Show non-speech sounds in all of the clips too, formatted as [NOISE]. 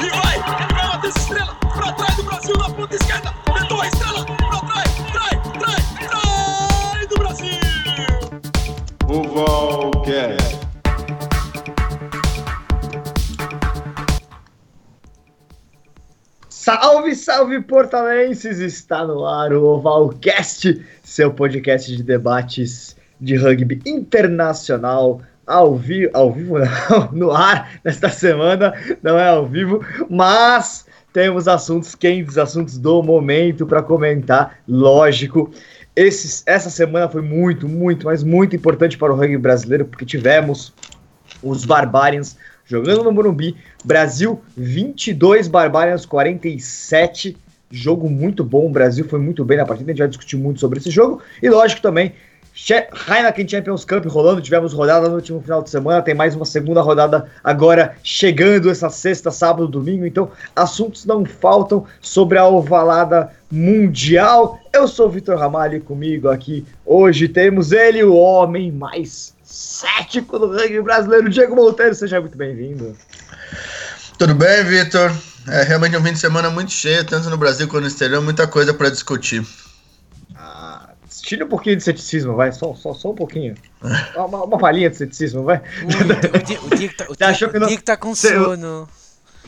E vai! Ele vai bater essa estrela! Pra trás do Brasil na ponta esquerda! Tentou a estrela! Pra trás! Trai! Trai! Trai do Brasil! Ovalcast. Salve, salve portalenses! Está no ar o Ovalcast, seu podcast de debates de rugby internacional ao, vi ao vivo, [LAUGHS] não, no ar nesta semana, não é ao vivo, mas temos assuntos quentes, assuntos do momento para comentar, lógico. Esses, essa semana foi muito, muito, mas muito importante para o rugby brasileiro, porque tivemos os Barbarians jogando no Morumbi. Brasil 22, Barbarians 47. Jogo muito bom. O Brasil foi muito bem na partida. A gente vai discutir muito sobre esse jogo. E lógico também, Heineken Champions Cup rolando. Tivemos rodada no último final de semana. Tem mais uma segunda rodada agora chegando essa sexta, sábado, domingo. Então, assuntos não faltam sobre a ovalada mundial. Eu sou o Vitor Ramalho e comigo aqui hoje temos ele, o homem mais cético do rugby brasileiro, Diego Monteiro. Seja muito bem-vindo. Tudo bem, Vitor? É realmente um fim de semana muito cheio, tanto no Brasil quanto no exterior, muita coisa para discutir. Tira um pouquinho de ceticismo, vai, só, só, só um pouquinho. [LAUGHS] Uma, uma palhinha de ceticismo, vai. O, Diego tá, que o tá com Você- sono.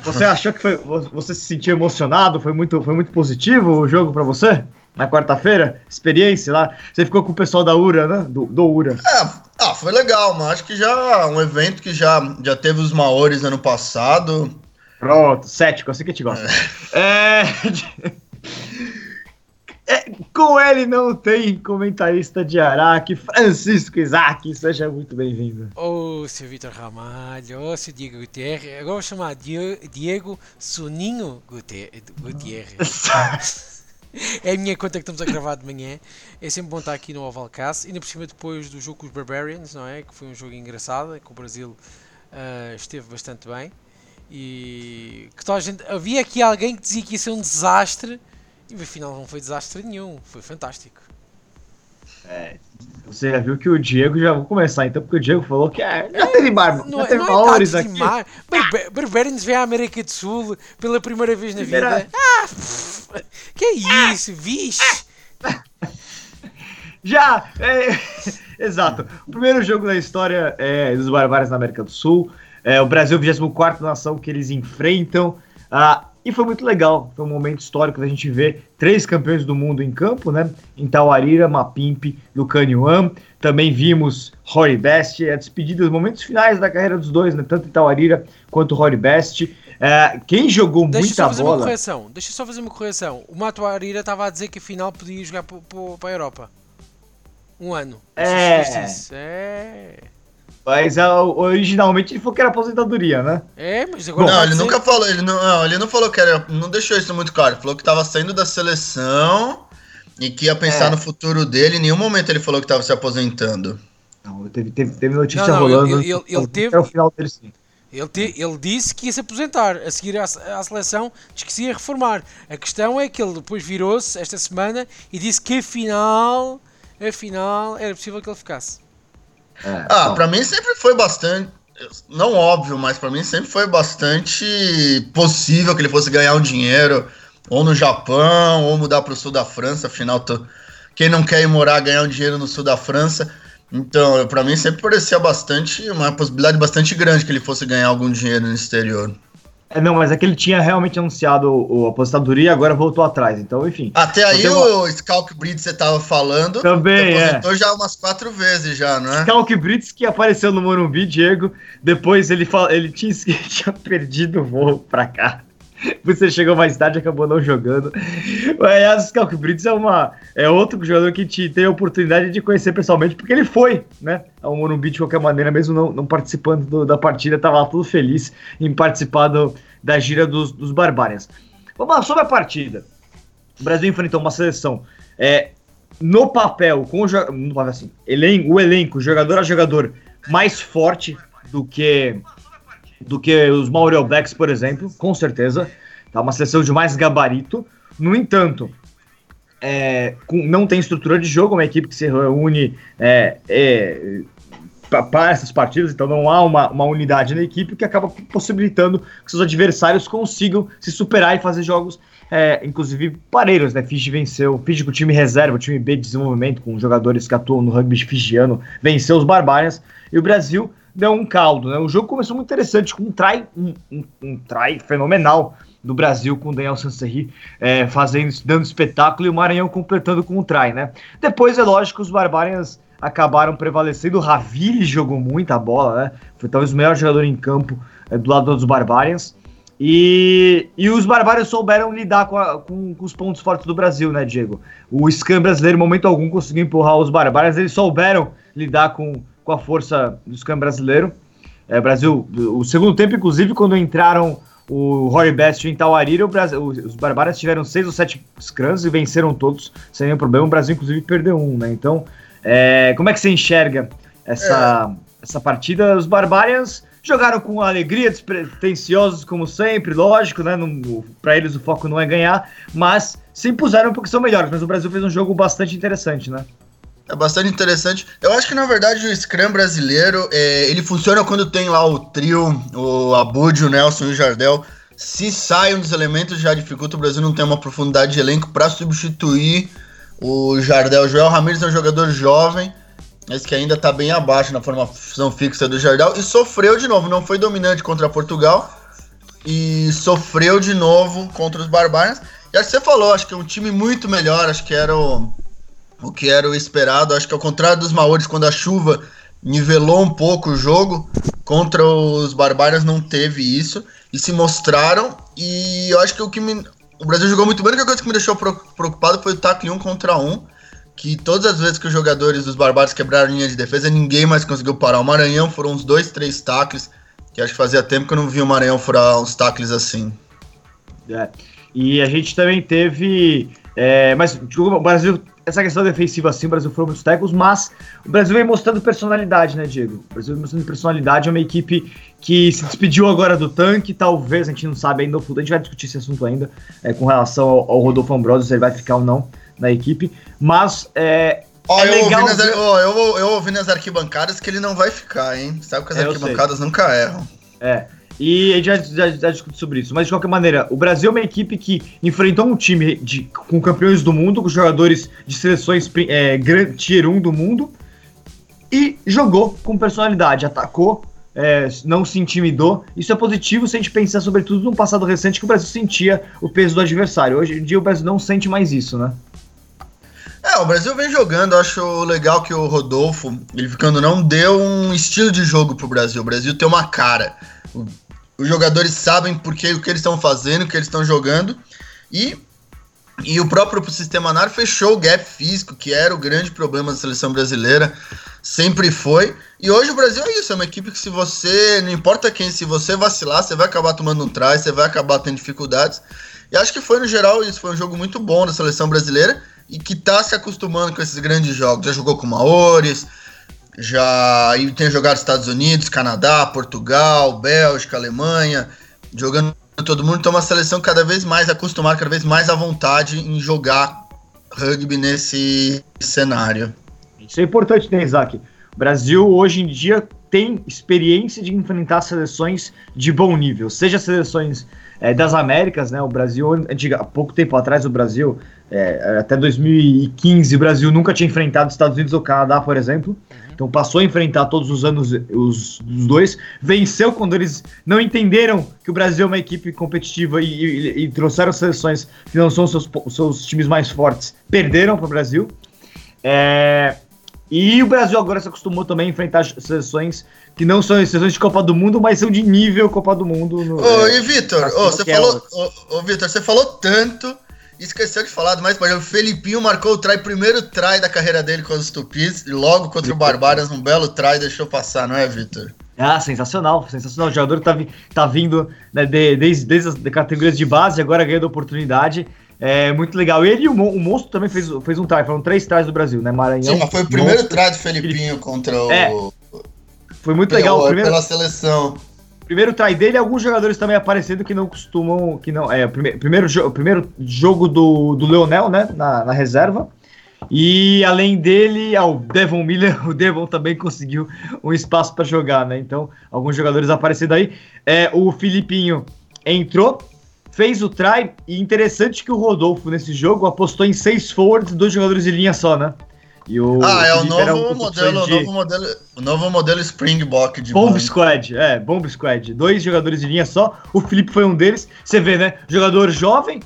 Você achou que foi, você se sentiu emocionado? Foi muito, foi muito positivo o jogo pra você? Na quarta-feira? Experiência lá? Você ficou com o pessoal da URA, né? Do, do URA. É, ah, foi legal, mas acho que já um evento que já, já teve os Maores ano passado. Pronto, cético, assim que a gente gosta. É... [LAUGHS] [LAUGHS] é, com ele não tem comentarista de Araque, Francisco Isaac, seja muito bem-vindo. Ô, seu Vitor Ramalho, ô, seu Diego Gutierrez. Agora vou chamar Diego Soninho Guter- Gutierrez. [LAUGHS] É a minha conta que estamos a gravar de manhã. É sempre bom estar aqui no Ovalcast. Ainda por cima depois do jogo com os Barbarians, não é? Que foi um jogo engraçado, que o Brasil ah, esteve bastante bem. E que toda a gente... havia aqui alguém que dizia que ia ser um desastre. E afinal não foi desastre nenhum. Foi fantástico. Você já viu que o Diego, já vou começar então, porque o Diego falou que é, já teve barba, Não, já é- teve não é valores nada aqui. Barba- Barbarians vem à América do Sul pela primeira vez na Primeira- vida. Ah, pff, que é isso, vixe. [LAUGHS] Já! é, [LAUGHS] exato. O primeiro jogo da história é, dos Barbários na América do Sul. É, o Brasil, 24 nação que eles enfrentam. Ah, e foi muito legal. Foi um momento histórico da gente ver três campeões do mundo em campo, né? Em Tauarira, Mapimpe, Lucaniuam. Também vimos Rory Best, a despedida, os momentos finais da carreira dos dois, né? Tanto em Tauarira quanto Rory Best. É, quem jogou Deixa eu só muita fazer uma bola. correção. Deixa eu só fazer uma correção. O Mato Arira estava a dizer que afinal podia jogar para a Europa. Um ano. É. É. Mas ah, originalmente ele falou que era aposentadoria, né? É, mas agora. não, ele dizer- nunca falou, ele não, não, ele não falou que era. Não deixou isso muito claro. Ele falou que estava saindo da seleção e que ia pensar É. no futuro dele. Em nenhum momento ele falou que estava se aposentando. Não, teve, teve, teve notícia Não, não, rolando. ele- ele- ele teve- Até o final dele sim. Ele, te- ele disse que ia se aposentar. A seguir à, à seleção, disse que se ia reformar. A questão é que ele depois virou-se esta semana e disse que afinal. Afinal, era possível que ele ficasse. É, Ah, pra mim sempre foi bastante. Não óbvio, mas pra mim sempre foi bastante possível que ele fosse ganhar um dinheiro ou no Japão ou mudar pro sul da França. Afinal, tô- quem não quer ir morar ganhar um dinheiro no sul da França. Então, pra mim sempre parecia bastante uma possibilidade bastante grande que ele fosse ganhar algum dinheiro no exterior. É, não, mas é que ele tinha realmente anunciado o, a aposentadoria e agora voltou atrás. Então, enfim. Até aí o Skalk Brits você tava falando Também, é. já umas quatro vezes já, não é? Calque Brits que apareceu no Morumbi, Diego. Depois ele, fala, ele tinha, [LAUGHS] tinha perdido o voo pra cá. Você chegou mais tarde e acabou não jogando. Aliás, o Calque Brits é, uma, é outro jogador que te tem a oportunidade de conhecer pessoalmente, porque ele foi, né? Ao Morumbi de qualquer maneira, mesmo não, não participando do- da partida, tava lá tudo feliz em participar do- da gira dos, dos Barbarians. Vamos lá, sobre a partida. O Brasil enfrentou uma seleção é, no papel, com o, no assim, o elenco, jogador a jogador, mais forte do que do que os Maori All Blacks, por exemplo, com certeza. Tá uma seleção de mais gabarito. No entanto, é, com- não tem estrutura de jogo, uma equipe que se reúne é, é, para essas partidas, então não há uma, uma unidade na equipe que acaba possibilitando que seus adversários consigam se superar e fazer jogos, é, inclusive pareiros, né? Fiji venceu, Fiji com o time reserva, o time B de desenvolvimento, com jogadores que atuam no rugby fijiano, venceu os Barbárias, e o Brasil deu um caldo, né? O jogo começou muito interessante, com um try, um, um, um try fenomenal do Brasil com o Daniel Sanserri é, fazendo, dando espetáculo e o Maranhão completando com o try, né? Depois é lógico os Barbárias acabaram prevalecendo. O Ravili jogou muita bola, né? Foi talvez o melhor jogador em campo é, do lado dos Barbarians. E, e os Barbarians souberam lidar com, a, com, com, os pontos fortes do Brasil, né, Diego? O Scam brasileiro, em momento algum, conseguiu empurrar os Barbarians. Eles souberam lidar com, com a força do Scam brasileiro. É, Brasil, o segundo tempo, inclusive, quando entraram o Rory Best em Tauarira, o Brasil, os Barbarians tiveram seis ou sete scrums e venceram todos sem nenhum problema. O Brasil, inclusive, perdeu um, né? Então, é, como é que você enxerga essa, é. essa partida? Os Barbarians jogaram com alegria, despretensiosos como sempre, lógico, né? Para eles o foco não é ganhar, mas se impuseram porque são melhores. Mas o Brasil fez um jogo bastante interessante, né? É bastante interessante. Eu acho que na verdade o Scrum brasileiro é, ele funciona quando tem lá o trio, o Abud, o Nelson e o Jardel. Se sai um dos elementos, já dificulta o Brasil não ter uma profundidade de elenco para substituir o Jardel, o Joel Ramirez é um jogador jovem, mas que ainda está bem abaixo na formação fixa do Jardel e sofreu de novo, não foi dominante contra Portugal e sofreu de novo contra os Barbarians. E acho que você falou, acho que é um time muito melhor, acho que era o, o que era o esperado, acho que ao contrário dos Maores, quando a chuva nivelou um pouco o jogo, contra os Barbarians não teve isso e se mostraram. E eu acho que o que me, o Brasil jogou muito bem, a única coisa que me deixou preocupado foi o tackle um contra um, que todas as vezes que os jogadores dos Barbados quebraram a linha de defesa, ninguém mais conseguiu parar. O Maranhão foram uns dois, três tackles, que acho que fazia tempo que eu não vi o Maranhão furar uns tackles assim. É. E a gente também teve. É, mas o Brasil essa questão defensiva assim, o Brasil foi muitos tackles, mas o Brasil vem mostrando personalidade, né, Diego? O Brasil vem mostrando personalidade, é uma equipe que se despediu agora do tanque, talvez, a gente não sabe ainda, a gente vai discutir esse assunto ainda, é, com relação ao, ao Rodolfo Ambrosio, se ele vai ficar ou não na equipe, mas é, Ó, é eu, ouvi nas, eu, eu ouvi nas arquibancadas que ele não vai ficar, hein? Sabe que as é, arquibancadas nunca erram. É. E a gente já, já, já discute sobre isso. Mas de qualquer maneira, o Brasil é uma equipe que enfrentou um time de, com campeões do mundo, com jogadores de seleções é, tier 1 do mundo, e jogou com personalidade, atacou, é, não se intimidou. Isso é positivo se a gente pensar, sobretudo, no passado recente que o Brasil sentia o peso do adversário. Hoje em dia o Brasil não sente mais isso, né? É, o Brasil vem jogando, eu acho legal que o Rodolfo, ele ficando não, deu um estilo de jogo pro Brasil. O Brasil tem uma cara os jogadores sabem por que, o que eles estão fazendo, o que eles estão jogando. E, e o próprio sistema NAR fechou o gap físico, que era o grande problema da seleção brasileira. Sempre foi. E hoje o Brasil é isso, é uma equipe que se você, não importa quem, se você vacilar, você vai acabar tomando um trás, você vai acabar tendo dificuldades. E acho que foi no geral isso, foi um jogo muito bom da seleção brasileira e que está se acostumando com esses grandes jogos. Já jogou com Maores, já tem jogado Estados Unidos, Canadá, Portugal, Bélgica, Alemanha, jogando todo mundo. Então, uma seleção cada vez mais acostumada, cada vez mais à vontade em jogar rugby nesse cenário. Isso é importante, né, Isaac? O Brasil hoje em dia tem experiência de enfrentar seleções de bom nível, seja seleções é, das Américas, né? O Brasil, há pouco tempo atrás, o Brasil, é, até 2015, o Brasil nunca tinha enfrentado Estados Unidos ou Canadá, por exemplo. Então passou a enfrentar todos os anos os, os dois, venceu quando eles não entenderam que o Brasil é uma equipe competitiva e, e, e trouxeram seleções que não são seus, seus times mais fortes, perderam para o Brasil. É, e o Brasil agora se acostumou também a enfrentar seleções que não são seleções de Copa do Mundo, mas são de nível Copa do Mundo. No, ô, é, e Vitor, você falou, ô, ô, Vitor, você falou tanto Esqueceu de falar mais, mas o Felipinho marcou o try, primeiro try da carreira dele com os Tupis, e logo contra o Barbárias, um belo try, deixou passar, não é, Vitor? Ah, sensacional, sensacional. O jogador tá, tá vindo né, de, desde, desde as categorias de base, agora ganhando oportunidade. É muito legal. Ele e o, o Monstro também fez, fez um try, foram três tries do Brasil, né? Maranhão. Sim, mas foi o primeiro Monstro, try do Felipinho contra o. É, foi muito legal. Primeiro... Pela seleção. Primeiro try dele, alguns jogadores também aparecendo que não costumam. que não É, o primeiro, primeiro, jo, primeiro jogo do, do Leonel, né? Na, na reserva. E além dele, ao Devon Miller, [LAUGHS] o Devon também conseguiu um espaço para jogar, né? Então, alguns jogadores aparecendo aí. É, o Filipinho entrou, fez o try, e interessante que o Rodolfo nesse jogo apostou em seis forwards e dois jogadores de linha só, né? E o ah, é o novo modelo, de... novo modelo, o novo modelo Springbok de Bomb Squad, é, Bomb Squad. Dois jogadores de linha só, o Felipe foi um deles. Você vê, né? Jogador jovem,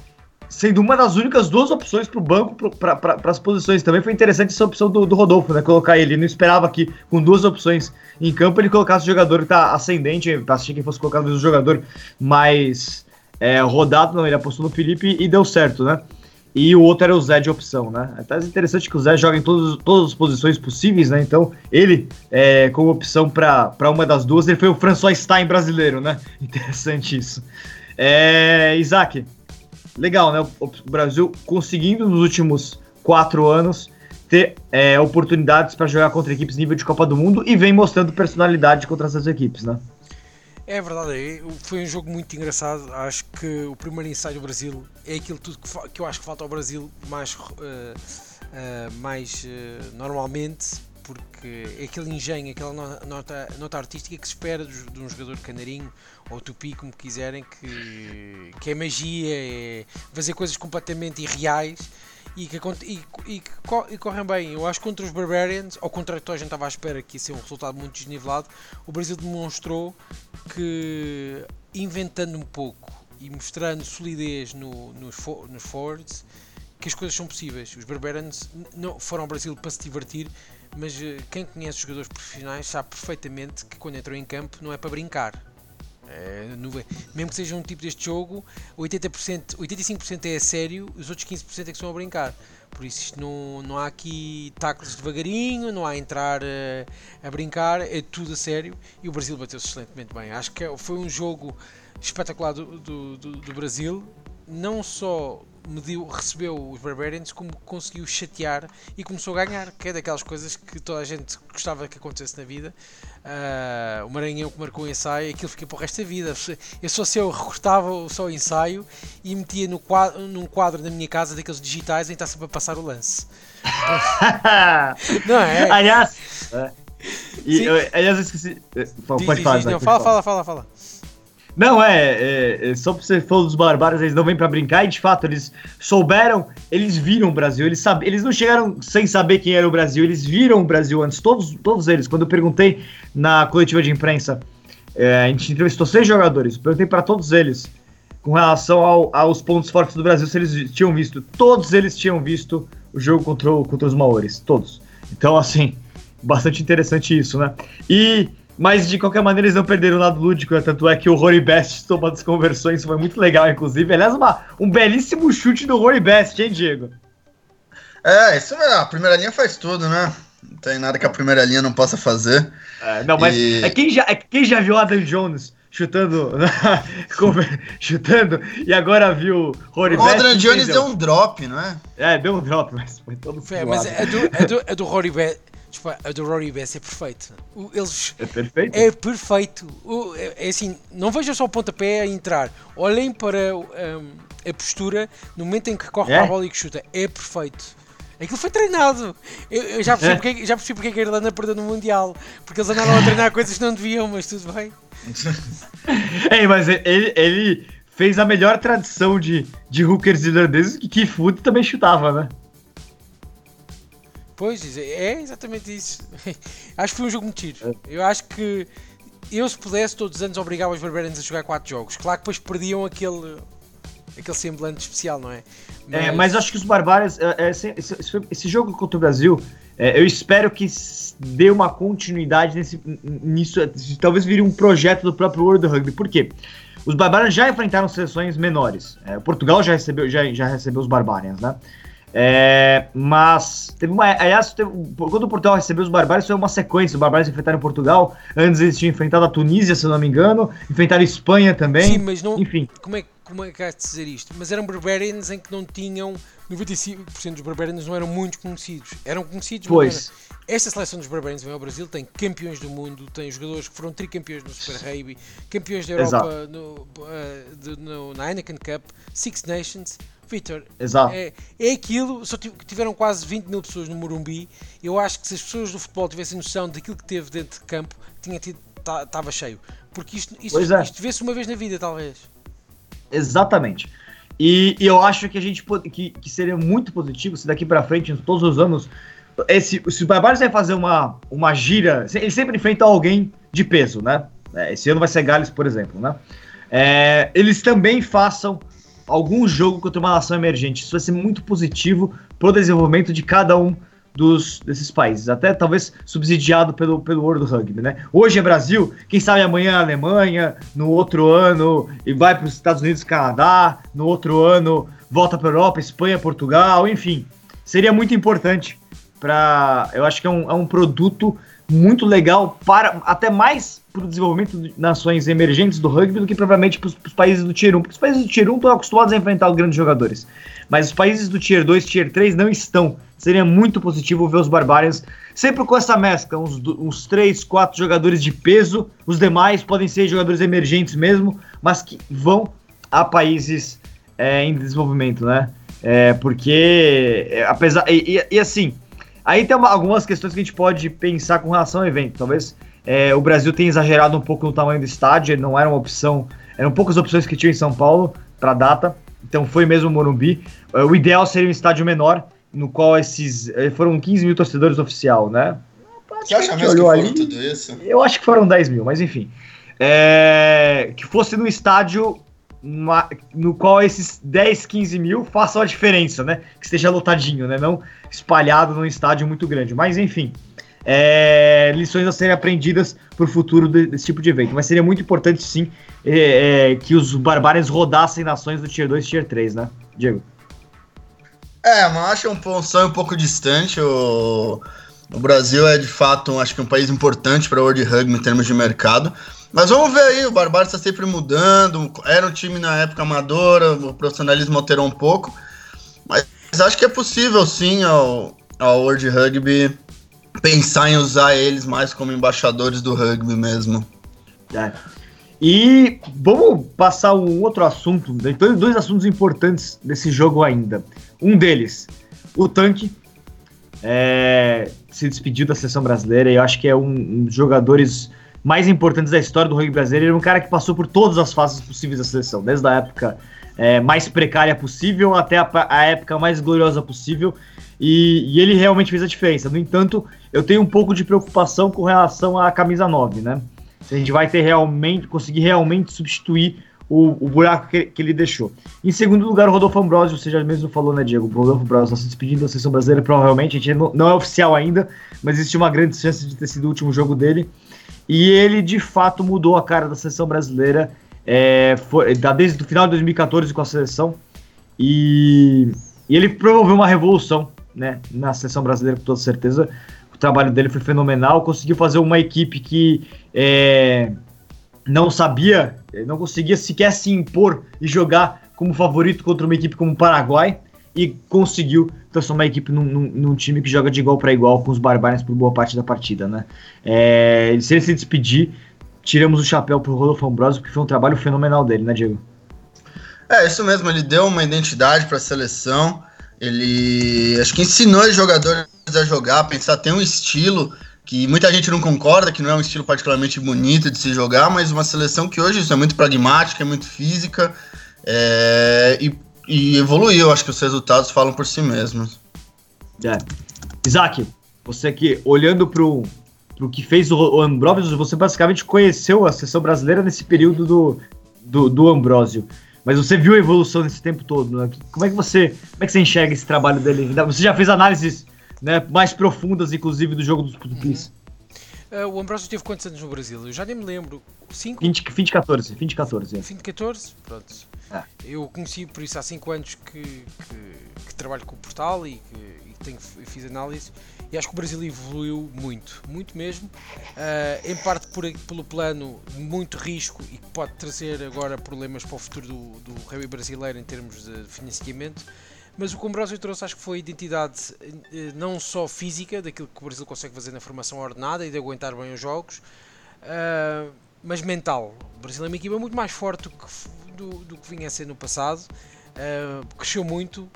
sendo uma das únicas duas opções para o banco, para as posições. Também foi interessante essa opção do, do, Rodolfo, né? Colocar ele. Não esperava que, com duas opções em campo, ele colocasse o jogador que está ascendente. Achei que fosse colocar o jogador mais é, rodado, não. Ele apostou no Felipe e deu certo, né? E o outro era o Zé de opção, né? Até é interessante que o Zé joga em todos, todas as posições possíveis, né? Então, ele, é, como opção para uma das duas, ele foi o François Stein brasileiro, né? [LAUGHS] Interessante isso. É, Isaac, legal, né? O, Brasil conseguindo nos últimos quatro anos ter é, oportunidades para jogar contra equipes nível de Copa do Mundo e vem mostrando personalidade contra essas equipes, né? É verdade, foi um jogo muito engraçado. Acho que o primeiro ensaio do Brasil é aquilo tudo que, que eu acho que falta ao Brasil mais, uh, uh, mais uh, normalmente, porque é aquele engenho, aquela nota, nota artística que se espera de, de um jogador canarinho ou tupi, como quiserem, que, que é magia, é fazer coisas completamente irreais e que, e, e, e, correm bem. Eu acho que contra os Barbarians, ao contrário que a gente estava à espera que ia ser um resultado muito desnivelado, o Brasil demonstrou que inventando um pouco e mostrando solidez no, nos, nos forwards, que as coisas são possíveis. Os Barbarians não foram ao Brasil para se divertir, mas eh, quem conhece os jogadores profissionais sabe perfeitamente que quando entram em campo não é para brincar é, mesmo que seja um tipo deste jogo, 80%, 85% é a sério, os outros 15% é que são a brincar. Por isso isto não, não há aqui tacos devagarinho, não há entrar a, eh, a brincar, é tudo a sério e o Brasil bateu-se excelentemente bem. Acho que foi um jogo espetacular do, do, do, do Brasil, não só mediu, recebeu os Barbarians, como conseguiu chatear e começou a ganhar, que é daquelas coisas que toda a gente gostava que acontecesse na vida. Uh, o Maranhão que marcou o ensaio, aquilo fica para o resto da vida. Eu só se eu recortava só o ensaio e metia no quadro, num quadro da minha casa daqueles digitais em que está sempre a passar o lance. [LAUGHS] não é? Aliás, é. e, eu, aliás, eu esqueci. Eh, pode diz, falar, diz, não, fala, fala, fala, fala. Não, é, é, é só pra você falar dos barbários, eles não vêm para brincar, e de fato, eles souberam, eles viram o Brasil, eles, sab, eles não chegaram sem saber quem era o Brasil, eles viram o Brasil antes, todos, todos eles. Quando eu perguntei na coletiva de imprensa, é, a gente entrevistou seis jogadores, perguntei para todos eles com relação ao, aos pontos fortes do Brasil, se eles tinham visto. Todos eles tinham visto o jogo contra, contra os Maores, todos. Então, assim, bastante interessante isso, né? E mas de qualquer maneira eles não perderam o lado lúdico, né? tanto é que o Rory Best tomando as conversões foi muito legal, inclusive. Aliás, uma, um belíssimo chute do Rory Best, hein, Diego? É, isso é, a primeira linha faz tudo, né? Não tem nada que a primeira linha não possa fazer. É, não, mas e... é, quem já, é quem já viu Adam Jones chutando, [LAUGHS] chutando, e agora viu Rory Best. O Adam Jones deu um drop, não é? É, deu um drop, mas foi todo é, Mas é do, é do, é do Rory Best Tipo, a do Rory Bess é perfeito. Eles, é perfeito? É perfeito. É, é, assim, não vejam só o pontapé a entrar. Olhem para um, a postura no momento em que corre é? para a bola e que chuta. É perfeito. Aquilo foi treinado. Eu, eu já, percebi é. porque, já percebi porque é que a Irlanda perdeu no Mundial. Porque eles andaram a treinar coisas que não deviam, mas tudo bem. [LAUGHS] Ei, mas ele, ele fez a melhor tradição de, de hookers irlandeses que Keith Wood também chutava, né? Pois, é exatamente isso. [LAUGHS] acho que foi um jogo tiro. É. Eu acho que eu, se pudesse, todos os anos obrigava os Barbarians a jogar 4 jogos. Claro que depois perdiam aquele, aquele semblante especial, não é? Mas, é, mas acho que os Barbarians, é, é, esse, esse, esse, jogo contra o Brasil, é, eu espero que dê uma continuidade nesse, nisso. Talvez vire um projeto do próprio World Rugby. Por quê? Os Barbarians já enfrentaram seleções menores. Portugal já recebeu, já, já recebeu os Barbarians, né? É, mas teve uma. Aliás, teve, quando o Portugal recebeu os Barbários, foi uma sequência. Os Barbários enfrentaram Portugal. Antes eles tinham enfrentado a Tunísia, se eu não me engano. Enfrentaram a Espanha também. Sim, mas não. Enfim. Como é, como é que há de dizer isto? Mas eram Barbarians em que não tinham. 95% dos Barbarians não eram muito conhecidos. Eram conhecidos, pois. Esta seleção dos Barbarians vem ao Brasil, tem campeões do mundo, tem jogadores que foram tricampeões no Super Rugby, campeões da Europa no, uh, de, no, na Heineken Cup, Six Nations Vitor, Exato. é, é aquilo, só tiv- tiveram quase 20 mil pessoas no Morumbi. Eu acho que se as pessoas do futebol tivessem noção daquilo que teve dentro de campo, tinha tido, estava cheio. Porque isto, isto, é. isto vê-se uma vez na vida, talvez. Exatamente. E, e eu acho que a gente pode- que, que seria muito positivo se daqui pra frente, todos os anos, esse, se o Barbaros vai fazer uma, uma gira, ele sempre enfrenta alguém de peso, né? É, Esse ano vai ser Gales, por exemplo, né? É, eles também façam algum jogo contra uma nação emergente. Isso vai ser muito positivo pro desenvolvimento de cada um dos, desses países, até talvez subsidiado pelo, pelo World Rugby, né? Hoje é Brasil, quem sabe amanhã é Alemanha, no outro ano e vai para os Estados Unidos Canadá, no outro ano volta para Europa, Espanha, Portugal, enfim. Seria muito importante para, eu acho que é um, é um produto muito legal para até mais para o desenvolvimento de nações emergentes do rugby do que provavelmente para os países do Tier 1, porque os países do Tier 1 estão acostumados a enfrentar grandes jogadores. Mas os países do Tier 2, Tier 3 não estão. Seria muito positivo ver os Barbarians sempre com essa mescla, uns, uns 3, 4 jogadores de peso, os demais podem ser jogadores emergentes mesmo, mas que vão a países é, em desenvolvimento, né? É, porque, é, apesar. E, e- e assim, aí tem uma- algumas questões que a gente pode pensar com relação ao evento. Talvez é, o Brasil tenha exagerado um pouco no tamanho do estádio, ele não era uma opção, eram poucas opções que tinha em São Paulo para data, então foi mesmo o Morumbi. É, o ideal seria um estádio menor, no qual esses. eh, foram 15 mil torcedores oficial, né? Você acha mesmo que foram ali- tudo isso? Eu acho que foram 10 mil, mas enfim. É, que fosse no estádio no qual esses 10, 15 mil façam a diferença, né? Que esteja lotadinho, né? Não espalhado num estádio muito grande. Mas enfim. é, lições a serem aprendidas para o futuro de- desse tipo de evento. Mas seria muito importante, sim, é, é, que os barbários rodassem nações do Tier 2 e Tier 3, né? Diego. É, mas acho um, um sonho um pouco distante. O, o Brasil é de fato, um- acho que um país importante para o World Rugby em termos de mercado. Mas vamos ver aí, o Barbaros está sempre mudando. Era um time na época amadora, o profissionalismo alterou um pouco. Mas acho que é possível sim ao, ao World Rugby pensar em usar eles mais como embaixadores do rugby mesmo. É. E vamos passar um outro assunto, né? Então, dois assuntos importantes desse jogo ainda. Um deles, o Tanque é, se despediu da seleção brasileira e eu acho que é um, um dos jogadores mais importantes da história do rugby brasileiro. Ele é um cara que passou por todas as fases possíveis da seleção, desde a época é, mais precária possível até a, a época mais gloriosa possível. E, e ele realmente fez a diferença. No entanto, eu tenho um pouco de preocupação com relação à camisa 9, né? Se a gente vai ter realmente, conseguir realmente substituir o, o buraco que, que ele deixou. Em segundo lugar, o Rodolfo Ambrosio, você já mesmo falou, né, Diego? O Rodolfo Ambrosio está se despedindo da seleção brasileira, provavelmente. A gente não, não é oficial ainda, mas existe uma grande chance de ter sido o último jogo dele. E ele, de fato, mudou a cara da seleção brasileira é, foi, desde o final de 2014 com a seleção. E, e ele promoveu uma revolução né, na seleção brasileira, com toda certeza. O trabalho dele foi fenomenal. Conseguiu fazer uma equipe que é, não sabia, não conseguia sequer se impor e jogar como favorito contra uma equipe como o Paraguai. E conseguiu transformar a equipe num, num- num time que joga de igual para igual com os Barbarians por boa parte da partida, né? É, se ele se despedir, tiramos o chapéu pro Rodolfo Ambrosio, porque foi um trabalho fenomenal dele, né, Diego? É, isso mesmo, ele deu uma identidade para a seleção. Ele acho que ensinou os jogadores a jogar, a pensar, tem um estilo que muita gente não concorda, que não é um estilo particularmente bonito de se jogar, mas uma seleção que hoje é muito pragmática, é muito física é, e, e evoluiu. Acho que os resultados falam por si mesmos. É. Isaac, você que olhando pro, pro que fez o, o Ambrosio, você basicamente conheceu a seleção brasileira nesse período do, do, do Ambrosio. Mas você viu a evolução nesse tempo todo, né? Como é que você, como é que você enxerga esse trabalho dele? Você já fez análises né, mais profundas, inclusive, do jogo dos Portugueses. Ah, o Ambrosio teve quantos anos no Brasil? Eu já nem me lembro. 5? 20, fim de 14, fim de 14. é. Fim de 14? Pronto. Ah. Eu conheci por isso há 5 anos que, que, que trabalho com o portal e que, e tenho, fiz análise e acho que o Brasil evoluiu muito, muito mesmo. Ah, em parte por, pelo plano muito risco e que pode trazer agora problemas para o futuro do, do rugby brasileiro em termos de financiamento. Mas o que o Ambrosio trouxe acho que foi a identidade eh, não só física, daquilo que o Brasil consegue fazer na formação ordenada e de aguentar bem os jogos, ah, mas mental. O Brasil é uma equipa muito mais forte do que, do, do que vinha a ser no passado. Uh, cresceu muito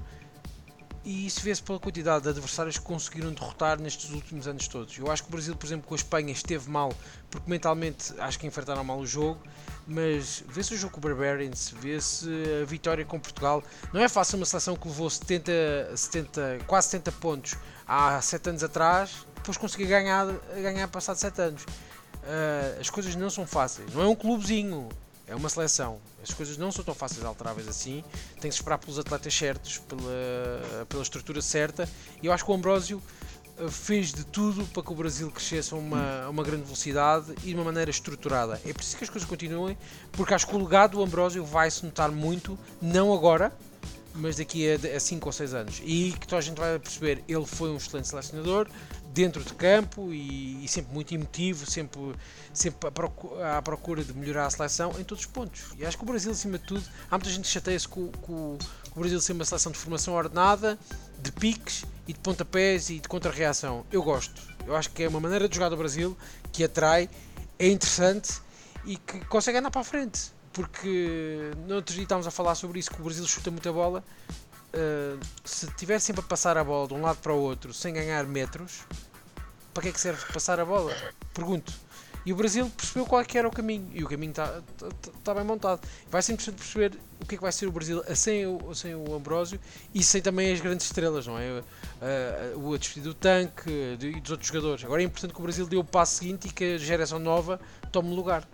e isso vê-se pela quantidade de adversários que conseguiram derrotar nestes últimos anos todos. Eu acho que o Brasil, por exemplo, com a Espanha esteve mal, porque mentalmente acho que enfrentaram mal o jogo, mas vê-se o jogo com o Barbarians, vê-se a vitória com Portugal. Não é fácil uma seleção que levou 70, 70, quase 70 pontos há 7 anos atrás, depois conseguir ganhar, ganhar passado 7 anos. Uh, as coisas não são fáceis, não é um clubezinho, é uma seleção. As coisas não são tão fáceis alteráveis assim. Tem que se esperar pelos atletas certos, pela, pela estrutura certa. E eu acho que o Ambrósio fez de tudo para que o Brasil crescesse a uma, a uma grande velocidade e de uma maneira estruturada. É preciso que as coisas continuem, porque acho que o legado do Ambrósio vai se notar muito, não agora, mas daqui a 5 ou 6 anos. E que toda a gente vai perceber, ele foi um excelente selecionador, dentro de campo e, e, sempre muito emotivo, sempre, sempre à procura de melhorar a seleção em todos os pontos. E acho que o Brasil, acima de tudo, há muita gente que chateia-se com, com, com, o Brasil ser uma seleção de formação ordenada, de piques e de pontapés e de contra-reação. Eu gosto. Eu acho que é uma maneira de jogar do Brasil que atrai, é interessante e que consegue andar para a frente. Porque no outro dia estávamos a falar sobre isso, que o Brasil chuta muita bola Uh, se estiver sempre a passar a bola de um lado para o outro sem ganhar metros, para que é que serve passar a bola? Pergunto. E o Brasil percebeu qual é que era o caminho e o caminho está tá, tá, tá bem montado. Vai ser interessante perceber o que é que vai ser o Brasil sem o, sem o Ambrósio e sem também as grandes estrelas, não é? Uh, uh, o despedido do tanque e dos outros jogadores. Agora é importante que o Brasil dê o passo seguinte e que a geração nova tome lugar.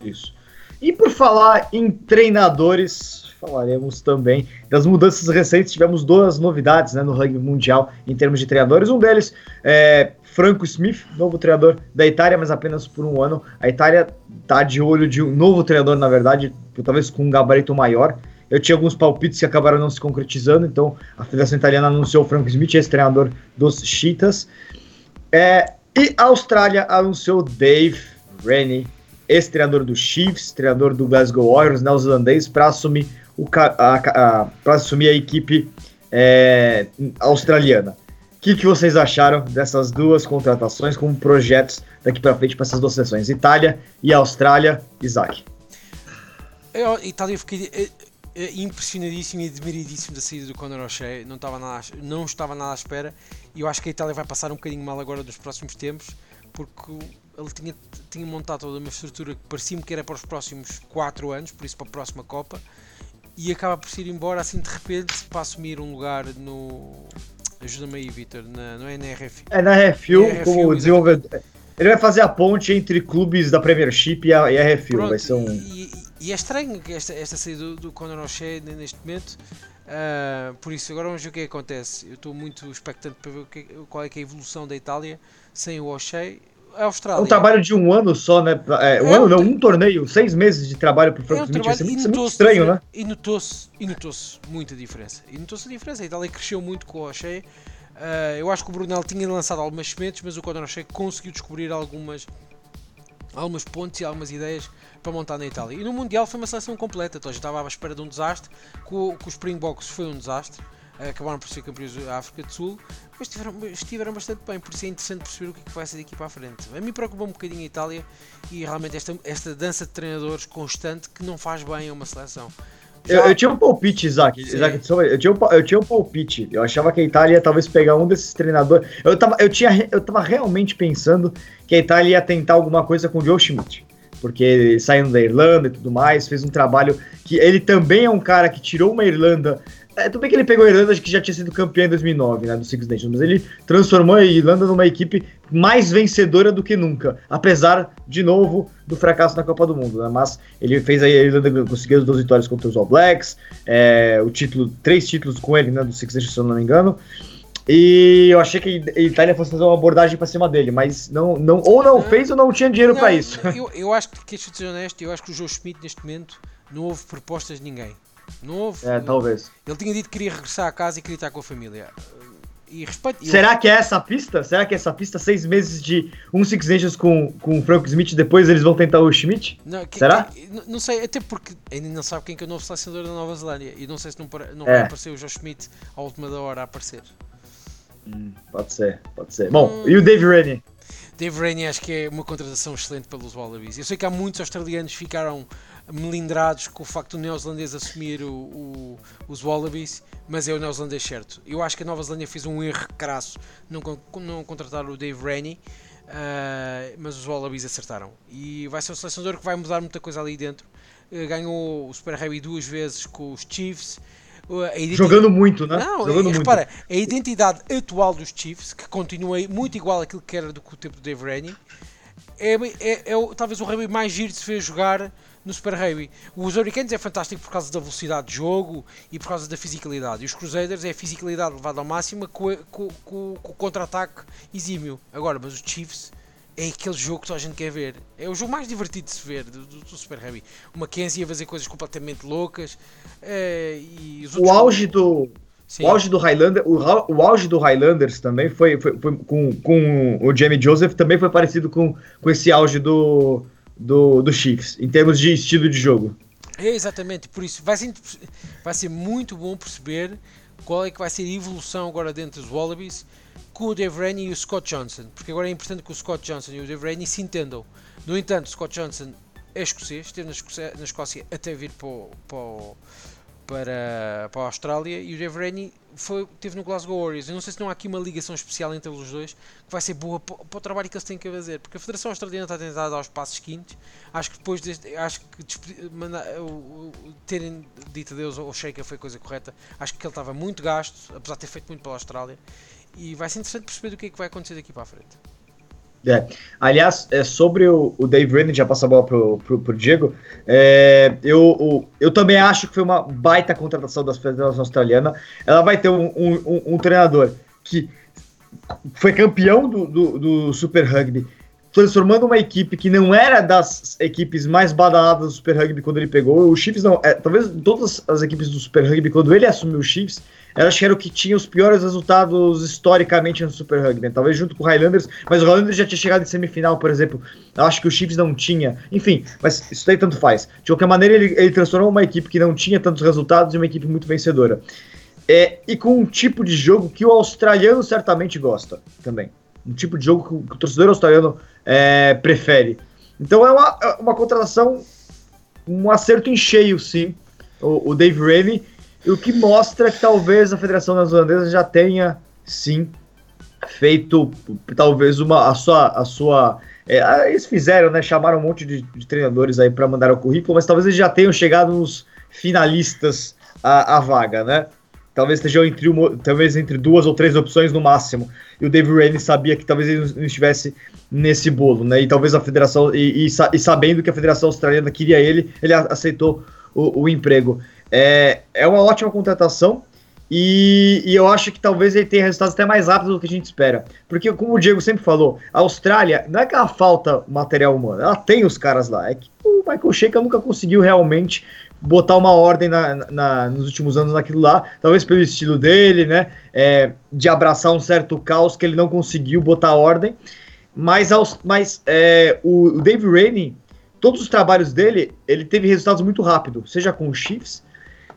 Isso. E por falar em treinadores, falaremos também das mudanças recentes. Tivemos duas novidades né, no rugby mundial em termos de treinadores. Um deles é Franco Smith, novo treinador da Itália, mas apenas por um ano. A Itália está de olho de um novo treinador, na verdade, talvez com um gabarito maior. Eu tinha alguns palpites que acabaram não se concretizando, então a Federação Italiana anunciou o Franco Smith, esse treinador dos Cheetahs. É, e a Austrália anunciou Dave Rennie, ex-treinador do Chiefs, treinador do Glasgow Warriors, neozelandês, para assumir para assumir a equipe é, australiana. O que, que vocês acharam dessas duas contratações como projetos daqui para frente para essas duas sessões? Itália e Austrália, Isaac. Eu, Itália, eu fiquei é, é, impressionadíssimo e admiradíssimo da saída do Conor O'Shea. Não estava, nada, não estava nada à espera. E eu acho que a Itália vai passar um bocadinho mal agora nos próximos tempos, porque ele tinha, tinha montado toda uma estrutura que parecia-me que era para os próximos 4 anos, por isso para a próxima Copa e acaba por se ir embora assim de repente para assumir um lugar no. Ajuda-me aí, Vitor, não é na RFU? É na RFU, RFU como desenvolvedor. Ele vai fazer a ponte entre clubes da Premiership e a, e a RFU. Pronto, vai ser um... e, e, é estranho esta, esta saída do, do Conor O'Shea neste momento. Uh, por isso, agora vamos ver o que, é acontece. Eu estou muito expectante para ver que, qual é, é a evolução da Itália sem o O'Shea a Austrália. É um trabalho de um ano só, né? É, um é ano, não, um torneio, seis meses de trabalho para o Frank é um Smith. Isso é muito, muito estranho, né? E notou-se notou muita diferença. E notou-se a diferença. A Itália cresceu muito com o O'Shea. Uh, eu acho que o Brunel tinha lançado algumas sementes, mas o Conor O'Shea conseguiu descobrir algumas, algumas pontes e algumas ideias para montar na Itália. E no Mundial foi uma seleção completa. Então, já estava à espera de um desastre. Com, com os Springboks foi um desastre acabaram por ser campeões da África do Sul, mas estiveram, estiveram bastante bem, por isso é interessante perceber o que, é que vai ser daqui para a frente. A mim preocupa um bocadinho a Itália e realmente esta, esta dança de treinadores constante que não faz bem a uma seleção. Já... Eu, eu, tinha um palpite, Isaac. Isaac eu, tinha um, eu tinha um palpite. Eu achava que a Itália ia talvez pegar um desses treinadores. Eu tava, eu, tinha, eu tava realmente pensando que a Itália ia tentar alguma coisa com o Joe Schmidt. Porque saindo da Irlanda e tudo mais, fez um trabalho que ele também é um cara que tirou uma Irlanda. É, tudo bem que ele pegou a Irlanda, que já tinha sido campeão em 2009, né, do Six Nations, mas ele transformou a Irlanda numa equipe mais vencedora do que nunca, apesar, de novo, do fracasso na Copa do Mundo, né, mas ele fez a Irlanda conseguir as duas vitórias contra os All Blacks, é, o título, três títulos com ele, né, do Six Nations, se eu não me engano, e eu achei que a Itália fosse fazer uma abordagem para cima dele, mas não, não, ou não fez ou não tinha dinheiro para isso. Eu, [LAUGHS] eu acho que, deixa ser honesto, eu acho que o Joe Schmidt neste momento não houve propostas de ninguém novo. É, talvez. Ele tinha dito que queria regressar a casa e queria estar com a família. E respeito. Será que é essa pista? Será que é essa pista, seis meses de um Six Nations com, com o Frank Smith, depois eles vão tentar o Schmidt? Não, que, Será? Que, não sei, até porque ainda não sabe quem que é o novo selecionador da Nova Zelândia. E não sei se não, não é. vai aparecer o Joe Schmidt à última da hora a aparecer. Hum, pode ser, pode ser. Bom, hum, e o Dave Rennie? Dave Rainey acho que é uma contratação excelente pelos Wallabies. Eu sei que há muitos australianos que ficaram melindrados com o facto do neozelandês assumir o, o, os Wallabies, mas é o neozelandês certo. Eu acho que a Nova Zelândia fez um erro crasso não, não contratar o Dave Rainey, uh, mas os Wallabies acertaram. E vai ser o selecionador que vai mudar muita coisa ali dentro. Uh, ganhou o Super Rugby duas vezes com os Chiefs. Identidade... Jogando muito, né? Não, Jogando repara, a identidade atual dos Chiefs, que continua muito igual àquilo que era do que o tempo do Dave Rainey, é, é, é, talvez o rugby mais giro de se ver jogar no Super Rugby. Os Hurricanes é fantástico por causa da velocidade de jogo e por causa da fisicalidade. E os Crusaders é a fisicalidade levada ao máximo com, com, com, com o contra-ataque exímio. Agora, mas os Chiefs é aquele jogo que toda a gente quer ver. É o jogo mais divertido de se ver do, do, do Super Rugby. Uma Mackenzie a fazer coisas completamente loucas. É, e o auge do. Sim. O auge do Highlander, o, o auge do Highlanders também foi, foi, foi, com, com o Jamie Joseph também foi parecido com, com esse auge do, do, do Chiefs, em termos de estilo de jogo. É exatamente, por isso vai ser, vai ser muito bom perceber qual é que vai ser a evolução agora dentro dos Wallabies com o Dave Rainey e o Scott Johnson, porque agora é importante que o Scott Johnson e o Dave Rainey se entendam. No entanto, Scott Johnson é escocês, esteve na Escócia, na Escócia até vir para, para, para, para a Austrália e o Dave Rainey foi, teve no Glasgow Warriors. Eu não sei se não há aqui uma ligação especial entre os dois que vai ser boa para, para o trabalho que eles têm que fazer, porque a Federação Australiana está a tentar dar os passos quintos. Acho que depois deste, acho que manda, o, terem dito adeus ao Sheikha foi coisa correta. Acho que ele estava muito gasto, apesar de ter feito muito pela Austrália. E vai ser interessante perceber o que é que vai acontecer daqui para a frente. É. Aliás, é, sobre o, o Dave Rennie, já passa a bola pro, pro, pro Diego, é, eu, o, eu também acho que foi uma baita contratação da Federação Australiana. Ela vai ter um, um, um treinador que foi campeão do, do, do, Super Rugby, transformando uma equipe que não era das equipes mais badaladas do Super Rugby quando ele pegou. O Chiefs não, é, talvez todas as equipes do Super Rugby, quando ele assumiu o Chiefs, eu acho que era o que tinha os piores resultados historicamente no Super Rugby, né? talvez junto com o Highlanders, mas o Highlanders já tinha chegado em semifinal, por exemplo. Eu acho que o Chiefs não tinha. Enfim, mas isso daí tanto faz. De qualquer maneira, ele, ele transformou uma equipe que não tinha tantos resultados em uma equipe muito vencedora. É, e com um tipo de jogo que o australiano certamente gosta também. Um tipo de jogo que o, que o torcedor australiano é, prefere. Então é uma, é uma contratação, um acerto em cheio, sim. O, o Dave Rainey o que mostra que talvez a Federação Neozelandesa já tenha, sim, feito talvez uma a sua a sua é, eles fizeram, né? Chamaram um monte de, de treinadores aí para mandar o currículo, mas talvez eles já tenham chegado nos finalistas à, à vaga, né? Talvez estejam entre uma, talvez entre duas ou três opções no máximo. E o David Rainey sabia que talvez ele não estivesse nesse bolo, né? E talvez a federação e, e, e sabendo que a Federação Australiana queria ele, ele aceitou o, o emprego. É, é uma ótima contratação e, e, eu acho que talvez ele tenha resultados até mais rápidos do que a gente espera. Porque, como o Diego sempre falou, a Austrália não é que ela falta material humano, ela tem os caras lá. É que o Michael Sheikha nunca conseguiu realmente botar uma ordem na, na, nos últimos anos naquilo lá, talvez pelo estilo dele, né? É, de abraçar um certo caos que ele não conseguiu botar ordem. Mas, mas é, o, o Dave Rainey, todos os trabalhos dele, ele teve resultados muito rápido, seja com os Chiefs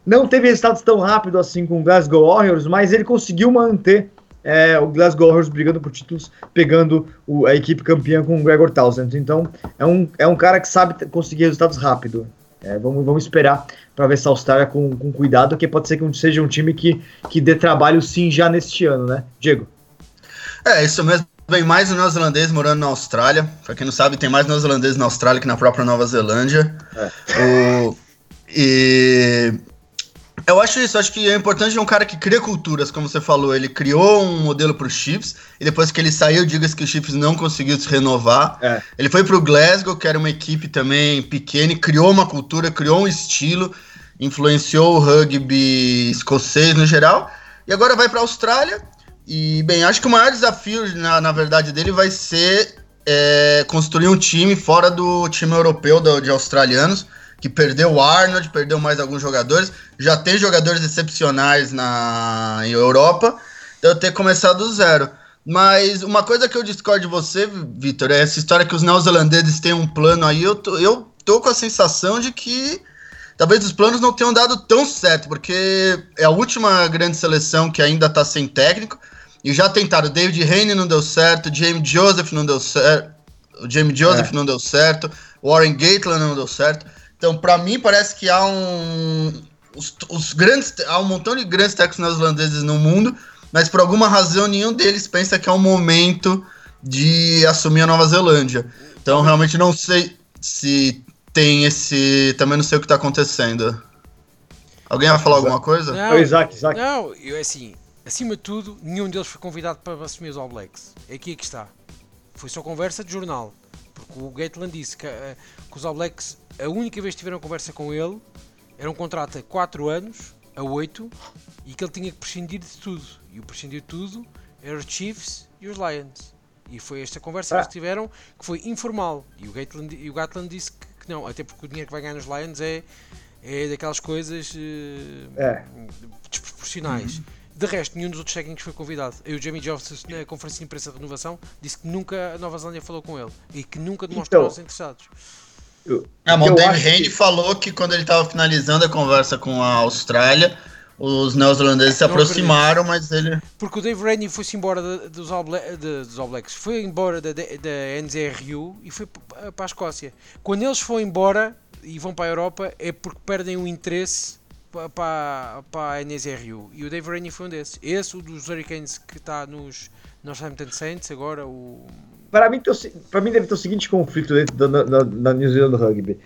não teve resultados tão rápido assim com o Glasgow Warriors, mas ele conseguiu manter é, o Glasgow Warriors brigando por títulos, pegando o, a equipe campeã com o Gregor Townsend. Então, é um, é um cara que sabe conseguir resultados rápido. É, vamos, vamos esperar para ver se a Austrália com, com cuidado, que pode ser que seja um time que, que dê trabalho sim já neste ano, né? Diego. É, isso mesmo. Vem mais um neozelandês morando na Austrália. Pra quem não sabe, tem mais neozelandeses na Austrália que na própria Nova Zelândia. É. O, e eu acho isso, acho que é importante um cara que cria culturas, como você falou. Ele criou um modelo para os Chiefs, e depois que ele saiu, diga-se que o Chiefs não conseguiu se renovar. É. Ele foi para o Glasgow, que era uma equipe também pequena, criou uma cultura, criou um estilo, influenciou o rugby escocês no geral, e agora vai para a Austrália. E, bem, acho que o maior desafio, na, na verdade, dele vai ser é, construir um time fora do time europeu do, de australianos que perdeu o Arnold, perdeu mais alguns jogadores, já tem jogadores excepcionais na Europa, eu ter começado do zero. Mas uma coisa que eu discordo de você, Vitor, é essa história que os neozelandeses têm um plano aí, eu tô, eu tô com a sensação de que talvez os planos não tenham dado tão certo, porque é a última grande seleção que ainda está sem técnico. E já tentaram, David Haney não deu certo, James Joseph não deu certo, o James Joseph É. não deu certo, Warren Gatland não deu certo. Então, pra mim, parece que há um. Os, os grandes. Há um montão de grandes técnicos neozelandeses no mundo, mas por alguma razão nenhum deles pensa que é o momento de assumir a Nova Zelândia. Então, realmente não sei se tem esse. Também não sei o que tá acontecendo. Alguém vai falar alguma coisa? Não, Isaac, Isaac. não, eu assim, acima de tudo, nenhum deles foi convidado para assumir os All Blacks. É aqui que está. Foi só conversa de jornal. Porque o Gatland disse que, eh, que os All Blacks, a única vez que tiveram conversa com ele, era um contrato a 4 anos, a 8, e que ele tinha que prescindir de tudo. E o prescindir de tudo eram os Chiefs e os Lions. E foi esta conversa que Ah. eles tiveram que foi informal. E o Gatland, e o Gatland disse que, que não, até porque o dinheiro que vai ganhar nos Lions é, é daquelas coisas eh, É. desproporcionais. De resto, nenhum dos outros técnicos foi convidado. E o Jamie Johnson, na conferência de imprensa de renovação, disse que nunca a Nova Zelândia falou com ele e que nunca demonstraram-se interessados. Eu- Ah, o David acho Haney que- falou que quando ele estava finalizando a conversa com a Austrália, os neozelandeses se aproximaram, mas ele. Porque o Dave Rainey foi-se embora dos, All Bla- de- dos All Blacks, foi embora da, da NZRU e foi para a Escócia. Quando eles foram embora e vão para a Europa é porque perdem o interesse pa- para, para a NZRU. E o Dave Rainey foi um desses. Esse, o dos Hurricanes que está nos Northampton Saints, agora o. Para mim, pra mim deve ter o seguinte conflito dentro da, da, da New Zealand Rugby.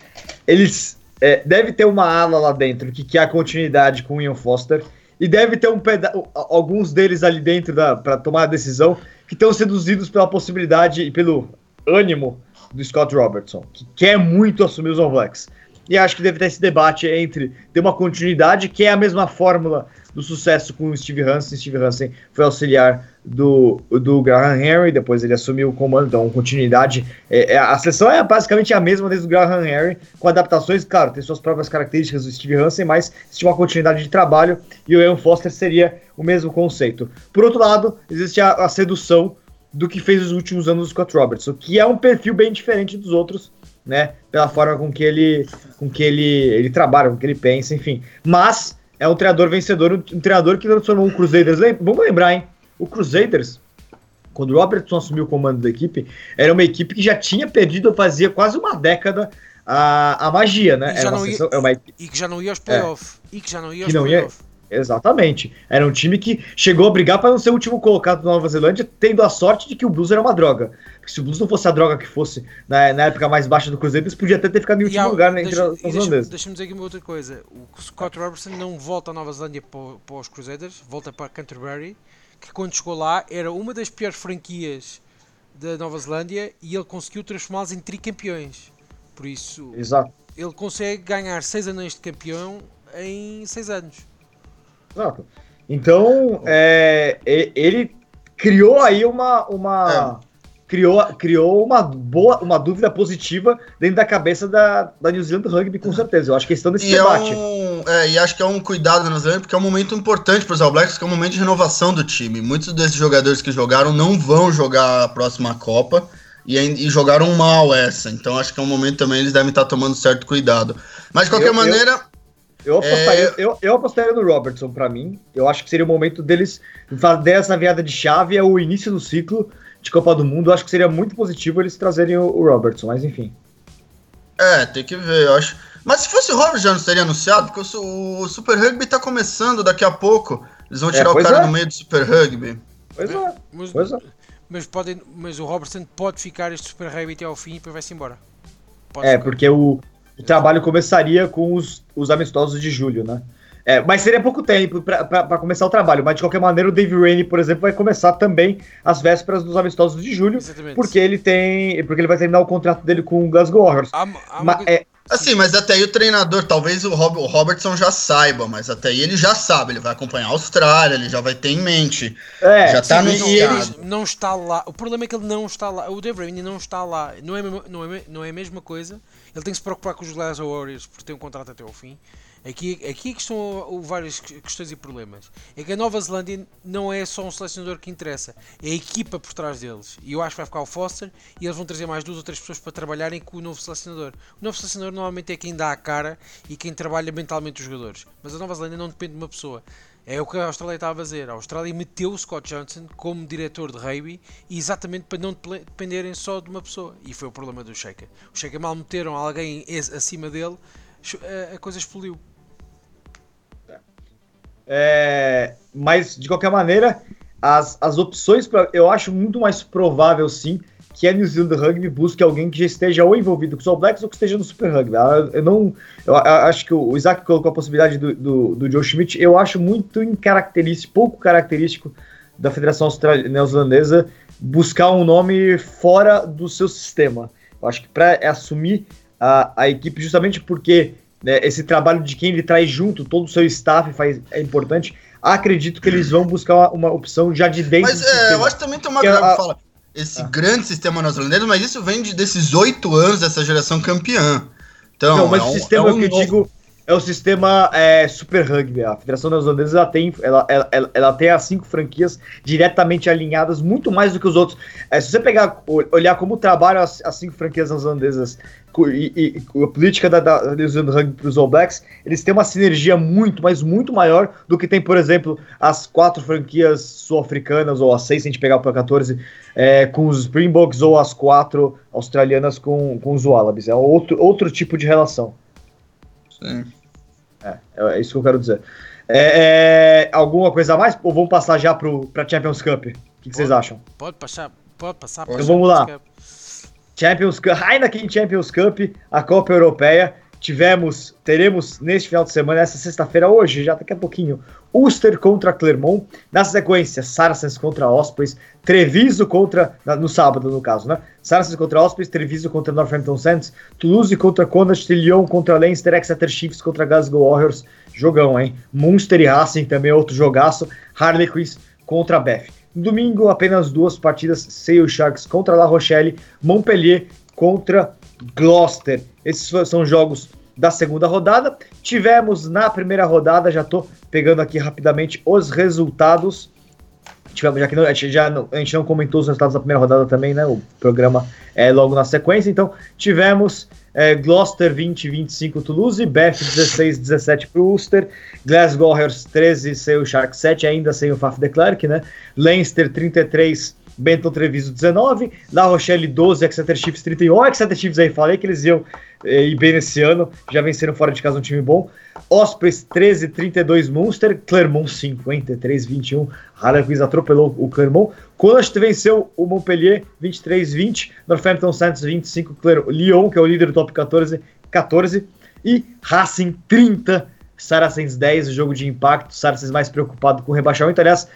Eles é, deve ter uma ala lá dentro que quer a continuidade com o Ian Foster e deve ter um peda alguns deles ali dentro para tomar a decisão que estão seduzidos pela possibilidade e pelo ânimo do Scott Robertson, que quer muito assumir os All Blacks. E acho que deve ter esse debate entre ter uma continuidade, que é a mesma fórmula do sucesso com o Steve Hansen. Steve Hansen foi auxiliar do, do Graham Henry, depois ele assumiu o comando, então continuidade. É, é, a seleção é basicamente a mesma desde o Graham Henry, com adaptações, claro, tem suas próprias características do Steve Hansen, mas existe uma continuidade de trabalho e o Ian Foster seria o mesmo conceito. Por outro lado, existe a, a sedução do que fez os últimos anos o Scott Robertson, que é um perfil bem diferente dos outros, né? Pela forma com que ele, com que ele, ele trabalha, com que ele pensa, enfim. Mas é um treinador vencedor, um treinador que transformou o Crusaders. Vamos lembrar, hein? O Crusaders, quando o Robertson assumiu o comando da equipe, era uma equipe que já tinha perdido fazia quase uma década a, a magia, né? E Era uma ia- seleção- é uma equipe E que já não ia aos playoffs. E que já não ia aos playoffs. Exatamente. Era um time que chegou a brigar para não ser o último colocado da Nova Zelândia, tendo a sorte de que o Blues era uma droga. Porque se o Blues não fosse a droga que fosse na, na época mais baixa do Cruzeiro, eles podia até ter ficado em E último há- lugar né, entre deixa- os e holandeses. Deixa-me dizer aqui uma outra coisa. O Scott Robertson não volta à Nova Zelândia para, para os Crusaders, volta para Canterbury, que quando chegou lá era uma das piores franquias da Nova Zelândia e ele conseguiu transformá-los em tricampeões. Por isso, Exato. ele consegue ganhar 6 anões de campeão em 6 anos. Exato. Então, é, ele criou aí uma. uma criou, criou uma boa, uma dúvida positiva dentro da cabeça da, da New Zealand Rugby, com certeza. Eu acho que estão nesse E, é debate. um, é, e acho que é um cuidado na Zelândia, porque é um momento importante para os All Blacks, que é um momento de renovação do time. Muitos desses jogadores que jogaram não vão jogar a próxima Copa e, e jogaram mal essa. Então acho que é um momento também eles devem estar tomando certo cuidado. Mas de qualquer Eu- eu- maneira, Eu apostaria, É. eu, eu apostaria no Robertson pra mim. Eu acho que seria o momento deles fazer essa virada de chave, é o início do ciclo de Copa do Mundo. Eu acho que seria muito positivo eles trazerem o, o Robertson, mas enfim. é, tem que ver, eu acho. Mas se fosse o Robert já não seria anunciado, porque o, o Super Rugby tá começando daqui a pouco. Eles vão É, tirar o pois cara é. no meio do Super Rugby. Pois é, Mas, pois é. mas, podem, mas o Robertson pode ficar este Super Rugby até ao fim e depois vai-se embora. Pode É, ficar. porque o, o trabalho começaria com os, os amistosos de julho, né? É, mas seria pouco tempo para começar o trabalho. Mas de qualquer maneira, o Dave Rainey, por exemplo, vai começar também as vésperas dos amistosos de julho, Exatamente. porque ele tem, porque ele vai terminar o contrato dele com o Glasgow Warriors. Ma- é, Assim, mas até aí o treinador, talvez o, Rob- o Robertson já saiba, mas até aí ele já sabe, ele vai acompanhar a Austrália, ele já vai ter em mente. é, Já tá Sim, no e ele- está, não está lá. O problema é que ele não está lá. O Dave Rainey não está lá. Não é, não, é, não é a mesma coisa. Ele tem que se preocupar com os Glasgow Warriors porque tem um contrato até ao fim. Aqui, aqui é que estão várias que- questões e problemas. É que a Nova Zelândia não é só um selecionador que interessa, é a equipa por trás deles. E eu acho que vai ficar o Foster e eles vão trazer mais duas ou três pessoas para trabalharem com o novo selecionador. O novo selecionador normalmente é quem dá a cara e quem trabalha mentalmente os jogadores. Mas a Nova Zelândia não depende de uma pessoa. É o que a Austrália estava a fazer. A Austrália meteu o Scott Johnson como diretor de rugby exatamente para não dependerem só de uma pessoa. E foi o problema do Sheikha. O Sheikha mal meteram alguém acima dele, a coisa explodiu. É, mas, de qualquer maneira, as, as opções, pra, eu acho muito mais provável, sim, que a New Zealand Rugby busque alguém que já esteja ou envolvido com os All Blacks ou que esteja no Super Rugby. Ah, eu não, eu acho que o Isaac colocou a possibilidade do, do, do Joe Schmidt, eu acho muito incaracterístico, pouco característico da Federação Neozelandesa buscar um nome fora do seu sistema. Eu acho que para assumir a, a equipe, justamente porque né, esse trabalho de quem ele traz junto, todo o seu staff faz, é importante. Acredito que eles vão buscar uma, uma opção já de dentro Mas é, eu acho que também tem uma que fala. Esse ah. grande sistema neozelandês, mas isso vem de, desses oito anos dessa geração campeã. Então, Não, mas é um, o sistema é um que eu digo é o sistema é, Super Rugby. A Federação Neozelandesa ela tem, ela, ela, ela, tem as cinco franquias diretamente alinhadas, muito mais do que os outros. É, se você pegar, olhar como trabalham as, as cinco franquias neozelandesas e, e, a política da, da New Zealand Rugby para os All Blacks, eles têm uma sinergia muito, mas muito maior do que tem, por exemplo, as quatro franquias sul-africanas, ou as seis, se a gente pegar para 14, é, com os Springboks, ou as quatro australianas com, com os Wallabies. É outro, outro tipo de relação. Sim. É, é isso que eu quero dizer. É, é, alguma coisa a mais? Ou vamos passar já para a Champions Cup? O que, que vocês acham? Pode passar, pode passar. Então vamos lá. Champions Cup, Heineken Champions Cup, a Copa Europeia. Tivemos, teremos neste final de semana, essa sexta-feira, hoje, já daqui a pouquinho, Ulster contra Clermont. Na sequência, Saracens contra Ospreys, Treviso contra. No sábado, no caso, né? Saracens contra Ospreys, Treviso contra Northampton Saints, Toulouse contra Connacht, Lyon contra Leinster, Exeter Chiefs contra Glasgow Warriors. Jogão, hein? Munster e Racing também outro jogaço. Harlequins contra Beth. Domingo, apenas duas partidas: Sale Sharks contra La Rochelle, Montpellier contra Gloucester. Esses são jogos da segunda rodada. Tivemos na primeira rodada, já estou pegando aqui rapidamente os resultados. Tivemos, já que não, a, gente já não, a gente não comentou os resultados da primeira rodada também, né? O programa é logo na sequência. Então, tivemos é, Gloucester 20, 25 Toulouse, Beth 16, 17 para o Ulster, Glasgow Warriors 13, sem o Shark 7, ainda sem o Faf de Klerk, né? Leinster 33, Benton Treviso 19, La Rochelle 12, Exeter Chiefs 31. Exeter Chiefs aí, falei que eles iam eh, ir bem nesse ano, já venceram fora de casa um time bom. Ospreys 13, 32 Munster, Clermont 53, 21. Harlequins atropelou o Clermont. Connacht venceu o Montpellier 23, 20. Northampton Saints 25, Clermont. Lyon, que é o líder do top 14, 14. E Racing 30, Saracens 10, jogo de impacto. Saracens mais preocupado com o rebaixamento. Aliás,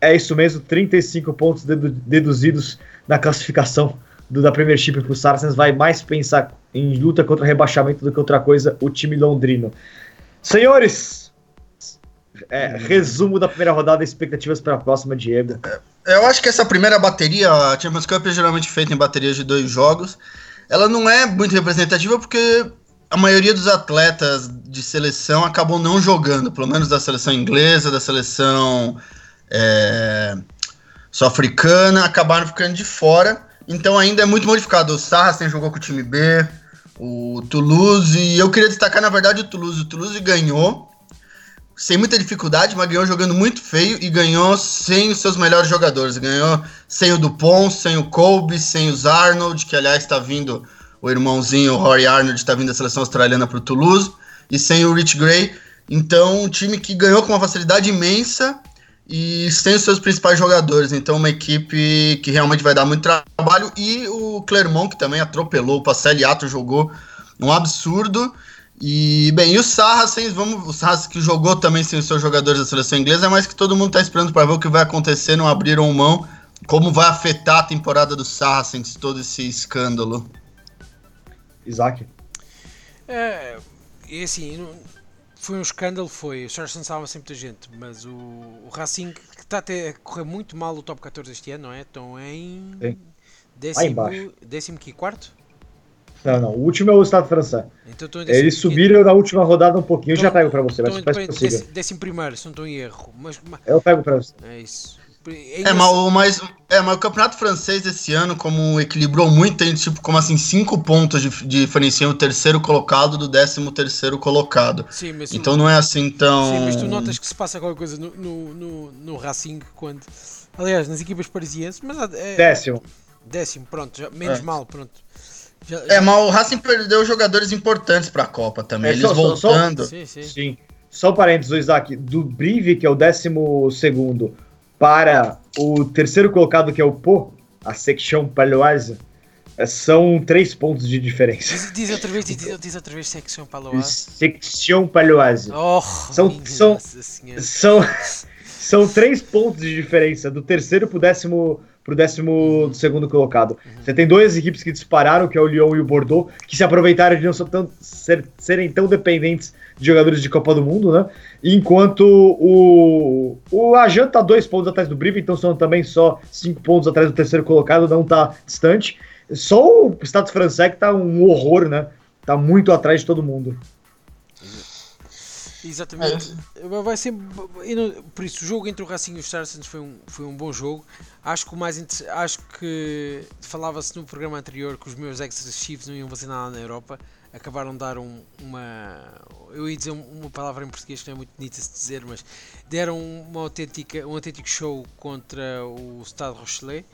é isso mesmo, 35 pontos dedu deduzidos na classificação do, da Premiership para o Saracens. Vai mais pensar em luta contra rebaixamento do que outra coisa, o time londrino. Senhores, é, resumo da primeira rodada, expectativas para a próxima, Diego. É, eu acho que essa primeira bateria, a Champions Cup é geralmente feita em baterias de dois jogos. Ela não é muito representativa porque a maioria dos atletas de seleção acabam não jogando, pelo menos da seleção inglesa, da seleção é, sul-africana, acabaram ficando de fora. Então ainda é muito modificado. O Saracen jogou com o time B, o Toulouse, e eu queria destacar, na verdade, o Toulouse. O Toulouse ganhou sem muita dificuldade, mas ganhou jogando muito feio e ganhou sem os seus melhores jogadores. Ganhou sem o Dupont, sem o Colby, sem os Arnold, que aliás está vindo, o irmãozinho, o Rory Arnold, está vindo da seleção australiana para o Toulouse, e sem o Rich Gray. Então, um time que ganhou com uma facilidade imensa e sem os seus principais jogadores. Então, uma equipe que realmente vai dar muito trabalho. E o Clermont, que também atropelou, o Passeliato jogou um absurdo. E, bem, e o Sarracens, vamos, o Sarracens que jogou também sem os seus jogadores da seleção inglesa, mas que todo mundo está esperando para ver o que vai acontecer, não abriram mão. Como vai afetar a temporada do Sarracens, todo esse escândalo? Isaac? É, e assim, foi um escândalo, foi. O Saracens salva sempre muita gente, mas o, o Racing, que está até a correr muito mal o top 14 este ano, não é? Estão em. Sim. Décimo, décimo que quarto? Não, não. O último é o Estado francês. Então, Eles subiram na última rodada um pouquinho. eu já pego para você, mas décimo, décimo primeiro, se não estou em erro. Mas, eu pego para você. É isso. É, É, mas, o- mas, é, mas o campeonato francês esse ano, como equilibrou muito, tem tipo, como assim, cinco pontos de, de diferenciam o terceiro colocado do décimo terceiro colocado. Sim, mas, Então não é assim tão. sim, mas tu notas que se passa qualquer coisa no, no, no, no Racing quando. Aliás, nas equipas parisienses, mas é, Décimo. décimo, pronto, já, menos É. mal, pronto. Já, É, mas o Racing perdeu jogadores importantes pra Copa também. É, Eles só- só- só- voltando. Sim, sim. Sim. Só um parênteses, Isaac. Do Brive, que é o décimo segundo, para o terceiro colocado, que é o Pô, a Section Paloise, são três pontos de diferença. Diz, diz outra vez, diz, diz outra vez secção Palois. Section Paloise. Oh, São- são-. São, [LAUGHS] são três pontos de diferença, do terceiro pro décimo, pro décimo segundo colocado. Você tem duas equipes que dispararam, que é o Lyon e o Bordeaux, que se aproveitaram de não ser tão- ser- serem tão dependentes de jogadores de Copa do Mundo, né? Enquanto o, o Ajan tá dois pontos atrás do Brive, então são também só cinco pontos atrás do terceiro colocado, não tá distante. Só o status francês que tá um horror, né? Tá muito atrás de todo mundo. Exatamente. Vai ser. não- Por isso, o jogo entre o Racing e os Saracens foi um, foi um bom jogo. Acho que o mais inter- Acho que falava-se no programa anterior que os meus ex-chiefs não iam fazer nada na Europa. Acabaram de dar um- uma. Eu ia dizer uma palavra em português que não é muito bonita se dizer, mas deram uma autêntica, um autêntico show contra o Stade Rochelet.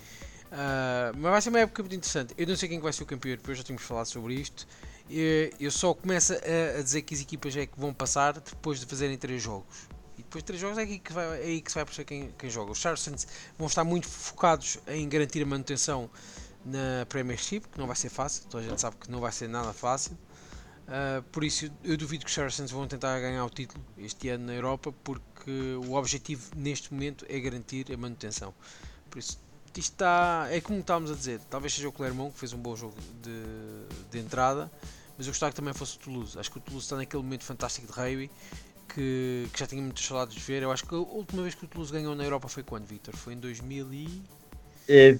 Ah, mas vai ser uma época muito interessante. Eu não sei quem que vai ser o campeão europeu, já tínhamos falado sobre isto. Eu só começo a dizer que as equipas é que vão passar depois de fazerem três jogos. Depois de três jogos é aí que, vai, é aí que se vai perceber quem, quem joga. Os Saracens vão estar muito focados em garantir a manutenção na Premiership, que não vai ser fácil, toda a gente sabe que não vai ser nada fácil. Ah, por isso, eu duvido que os Saracens vão tentar ganhar o título este ano na Europa, porque o objetivo neste momento é garantir a manutenção. Por isso, isto está, é como estávamos a dizer, talvez seja o Clermont que fez um bom jogo de, de entrada, mas eu gostava que também fosse o Toulouse. Acho que o Toulouse está naquele momento fantástico de rugby que, que já tinha muitas saudades de ver. Eu acho que a última vez que o Toulouse ganhou na Europa foi quando, Victor? Foi em 2004? É,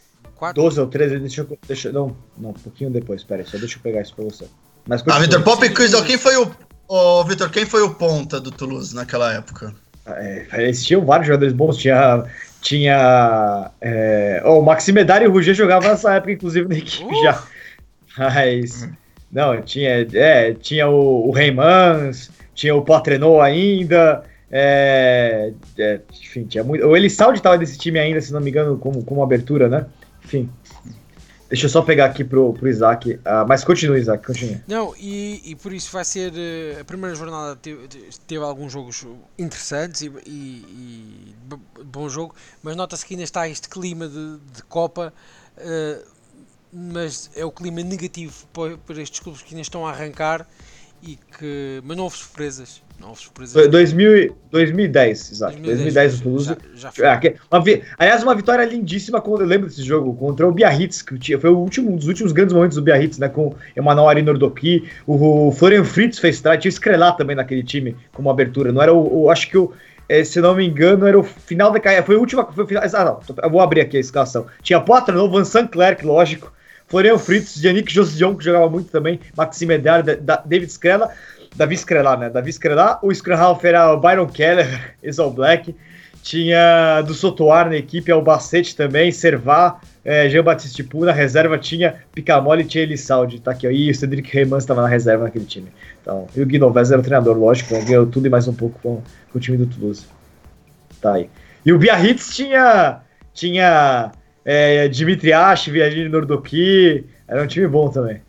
12 ou 13, deixa eu. Deixa, não, não, um pouquinho depois, peraí, só deixa eu pegar isso pra você. Mas Ah. Vitor Pop e Chris, ó, quem foi o. Ô, Vitor, quem foi o ponta do Toulouse naquela época? É, eles tinham vários jogadores bons, tinha. Tinha. É, oh, o Maxime Medari e o Ruger jogavam nessa época, inclusive, na equipe Uh! já. Mas. Não, tinha. É, tinha o, o Reymans, tinha o Patrenot ainda. É, é, enfim, tinha muito. O Elisaldi tava desse time ainda, se não me engano, como, como abertura, né? Enfim. Deixa eu só pegar aqui pro, pro Isaac. Ah, mas continua, Isaac, continua. Não, e, e por isso vai ser. eh, A primeira jornada teve, teve alguns jogos interessantes e, e, e bom jogo, mas nota-se que ainda está este clima de, de Copa, eh, mas é o clima negativo para, para estes clubes que ainda estão a arrancar e que. Mas não houve surpresas. Não houve surpresas. 2000, e- 2010, Isaac. 2010 o Toulouse. Já, já. Ah, que- uma aliás, uma vitória lindíssima, quando eu lembro desse jogo, contra o Biarritz, que tinha, foi o último, um dos últimos grandes momentos do Biarritz, né? Com Emanuel Ari Nordoki, o, o Florian Fritz fez trás, tinha o Skrelat também naquele time, como abertura. Não era o. o- acho que o. eh, se não me engano, era o final da carreira. Foi o último. Foi o final, ah, não. vou abrir aqui a escalação. Tinha Poitras, Vincent Clerc, lógico. Florian Fritz, Yannick Josdion, que jogava muito também, Maxime Edar, Da- Da- David Skrela, Davi Skrela, né? Davi Skrela, o Scrum era o Byron Keller, [LAUGHS] ex-All Black, tinha do Sotoar na equipe, é o Bacete também, Servá, é, Jean Batiste Puna, reserva tinha Picamole e tinha Elisaldi, tá aqui, ó, e o Cedric Reymans estava na reserva naquele time. Então, e o Guinovez era o treinador, lógico, né? ganhou tudo e mais um pouco com, com o time do Toulouse. Tá aí. E o Biarritz tinha, tinha é, Dimitri Ash, Viagini Nordoki, era um time bom também.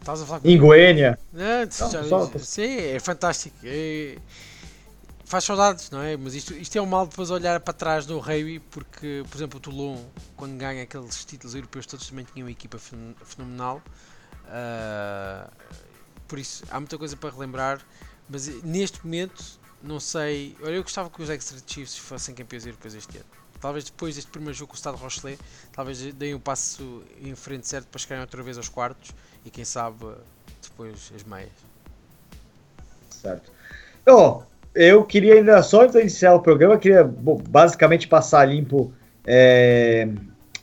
Estavas a falar. Não, Não, já- só- sim, é fantástico. É- faz saudades, não é? Mas isto, isto é um mal depois olhar para trás no rugby, porque, por exemplo, o Toulon, quando ganha aqueles títulos europeus, todos também tinham uma equipa fen- fenomenal. Ah, por isso, há muita coisa para relembrar. Mas eh, neste momento, não sei. Olha, eu gostava que os Extra Chiefs fossem campeões europeus este ano. Talvez depois deste primeiro jogo com o Estado Rochelet, talvez deem um passo em frente certo para chegarem outra vez aos quartos e quem sabe depois as meias. Certo. Ó, eu queria ainda, só antes de iniciar o programa, queria bom, basicamente passar limpo é,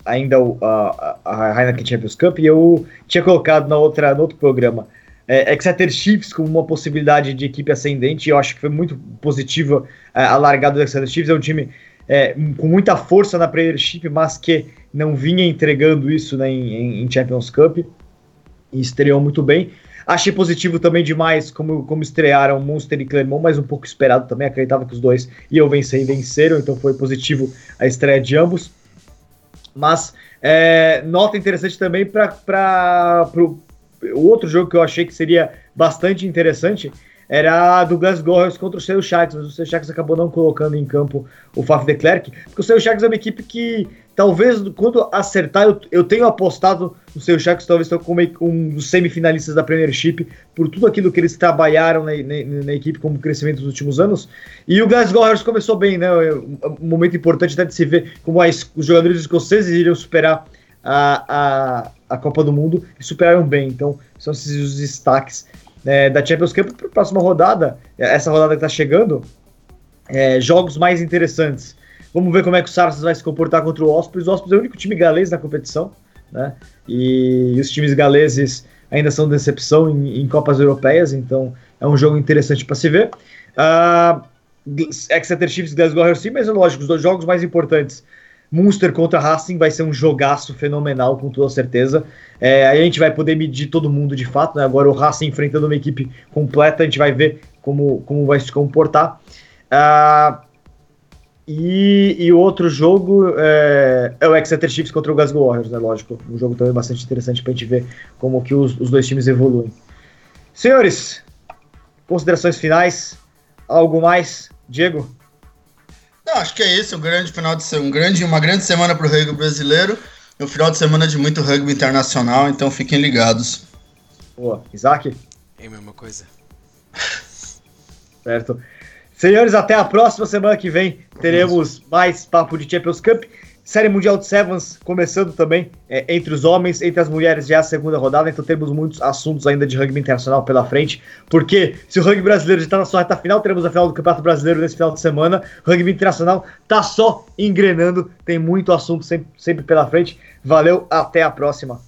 ainda o, a, a Heineken Champions Cup e eu tinha colocado na outra, no outro programa é, Exeter Chiefs como uma possibilidade de equipe ascendente eu acho que foi muito positiva é, a largada do Exeter Chiefs, é um time é, com muita força na Premiership, mas que não vinha entregando isso né, em, em, Champions Cup e estreou muito bem. Achei positivo também demais como, como estrearam Munster e Clermont, mas um pouco esperado também. Acreditava que os dois iam vencer e venceram, então foi positivo a estreia de ambos. Mas é, nota interessante também para o outro jogo que eu achei que seria bastante interessante era a do Glasgow contra o Seu Sharks, mas o Seu Sharks acabou não colocando em campo o Faf de Klerk, porque o Seu Sharks é uma equipe que talvez quando acertar, eu, eu tenho apostado no Seu Sharks, talvez estou como um dos semifinalistas da Premiership, por tudo aquilo que eles trabalharam na, na, na, equipe como crescimento nos últimos anos. E o Glasgow começou bem, né? É um momento importante até de se ver como as, os jogadores escoceses iriam superar a, a, a Copa do Mundo e superaram bem. Então, são esses os destaques é, da Champions Cup para a próxima rodada, essa rodada que está chegando, é, jogos mais interessantes. Vamos ver como é que o Saracens vai se comportar contra o Ospreys. O Ospreys é o único time galês na competição, né? E os times galeses ainda são decepção em, em Copas Europeias, então é um jogo interessante para se ver. Uh, Exeter Chiefs e Glasgow Hershey, mas é lógico, os dois jogos mais importantes Munster contra Racing vai ser um jogaço fenomenal, com toda certeza. É, aí a gente vai poder medir todo mundo de fato. Né? Agora o Racing enfrentando uma equipe completa, a gente vai ver como, como vai se comportar. Uh, e, e outro jogo é, é, o Exeter Chiefs contra o Glasgow Warriors, né? Lógico. Um jogo também bastante interessante para a gente ver como que os, os dois times evoluem. Senhores, considerações finais? Algo mais? Diego? Não, acho que é isso, um grande final de um grande, uma grande semana para o rugby brasileiro e um final de semana de muito rugby internacional, então fiquem ligados. Boa. Isaac? É a mesma coisa. certo. Senhores, até a próxima semana que vem teremos mais papo de Champions Cup. Série Mundial de Sevens começando também é, entre os homens, entre as mulheres já é a segunda rodada, então temos muitos assuntos ainda de rugby internacional pela frente, porque se o rugby brasileiro já está na sua reta final, teremos a final do Campeonato Brasileiro nesse final de semana, o rugby internacional está só engrenando, tem muito assunto sempre, sempre pela frente. Valeu, até a próxima.